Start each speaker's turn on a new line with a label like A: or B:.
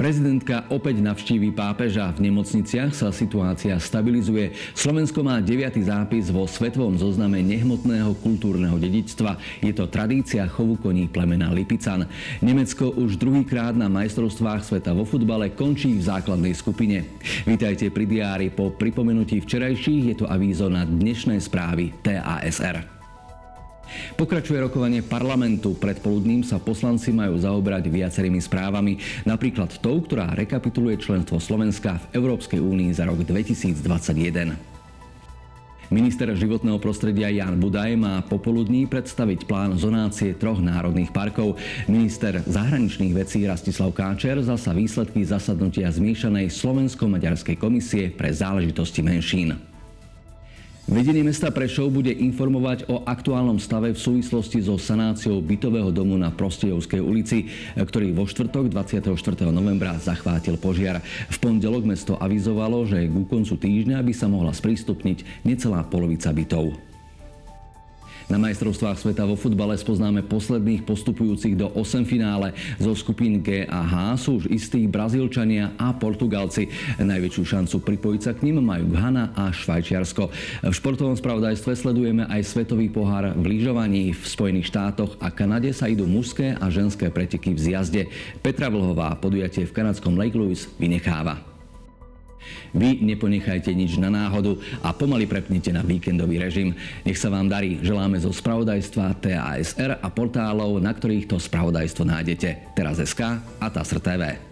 A: Prezidentka opäť navštíví pápeža. V nemocniciach sa situácia stabilizuje. Slovensko má 9. zápis vo svetovom zozname nehmotného kultúrneho dedičstva. Je to tradícia chovu koní plemena Lipican. Nemecko už druhýkrát na majstrovstvách sveta vo futbale končí v základnej skupine. Vítajte pri diári po pripomenutí včerajších. Je to avízo na dnešné správy TASR. Pokračuje rokovanie parlamentu. Predpoludným sa poslanci majú zaobrať viacerými správami, napríklad tou, ktorá rekapituluje členstvo Slovenska v Európskej únii za rok 2021. Minister životného prostredia Jan Budaj má popoludní predstaviť plán zonácie troch národných parkov. Minister zahraničných vecí Rastislav Káčer zasa výsledky zasadnutia zmiešanej Slovensko-Maďarskej komisie pre záležitosti menšín. Vedenie mesta Prešov bude informovať o aktuálnom stave v súvislosti so sanáciou bytového domu na Prostejovskej ulici, ktorý vo štvrtok 24. novembra zachvátil požiar. V pondelok mesto avizovalo, že ku koncu týždňa by sa mohla sprístupniť necelá polovica bytov. Na majstrovstvách sveta vo futbale spoznáme posledných postupujúcich do 8 finále. Zo skupín G a H sú už istí Brazílčania a Portugalci. Najväčšiu šancu pripojiť sa k ním majú Ghana a Švajčiarsko. V športovom spravodajstve sledujeme aj svetový pohár v lyžovaní. V Spojených štátoch a Kanade sa idú mužské a ženské preteky v zjazde. Petra Vlhová podujatie v kanadskom Lake Louise vynecháva. Vy neponechajte nič na náhodu a pomaly prepnite na víkendový režim. Nech sa vám darí. Želáme zo spravodajstva TASR a portálov, na ktorých to spravodajstvo nájdete. Teraz SK a TASR TV.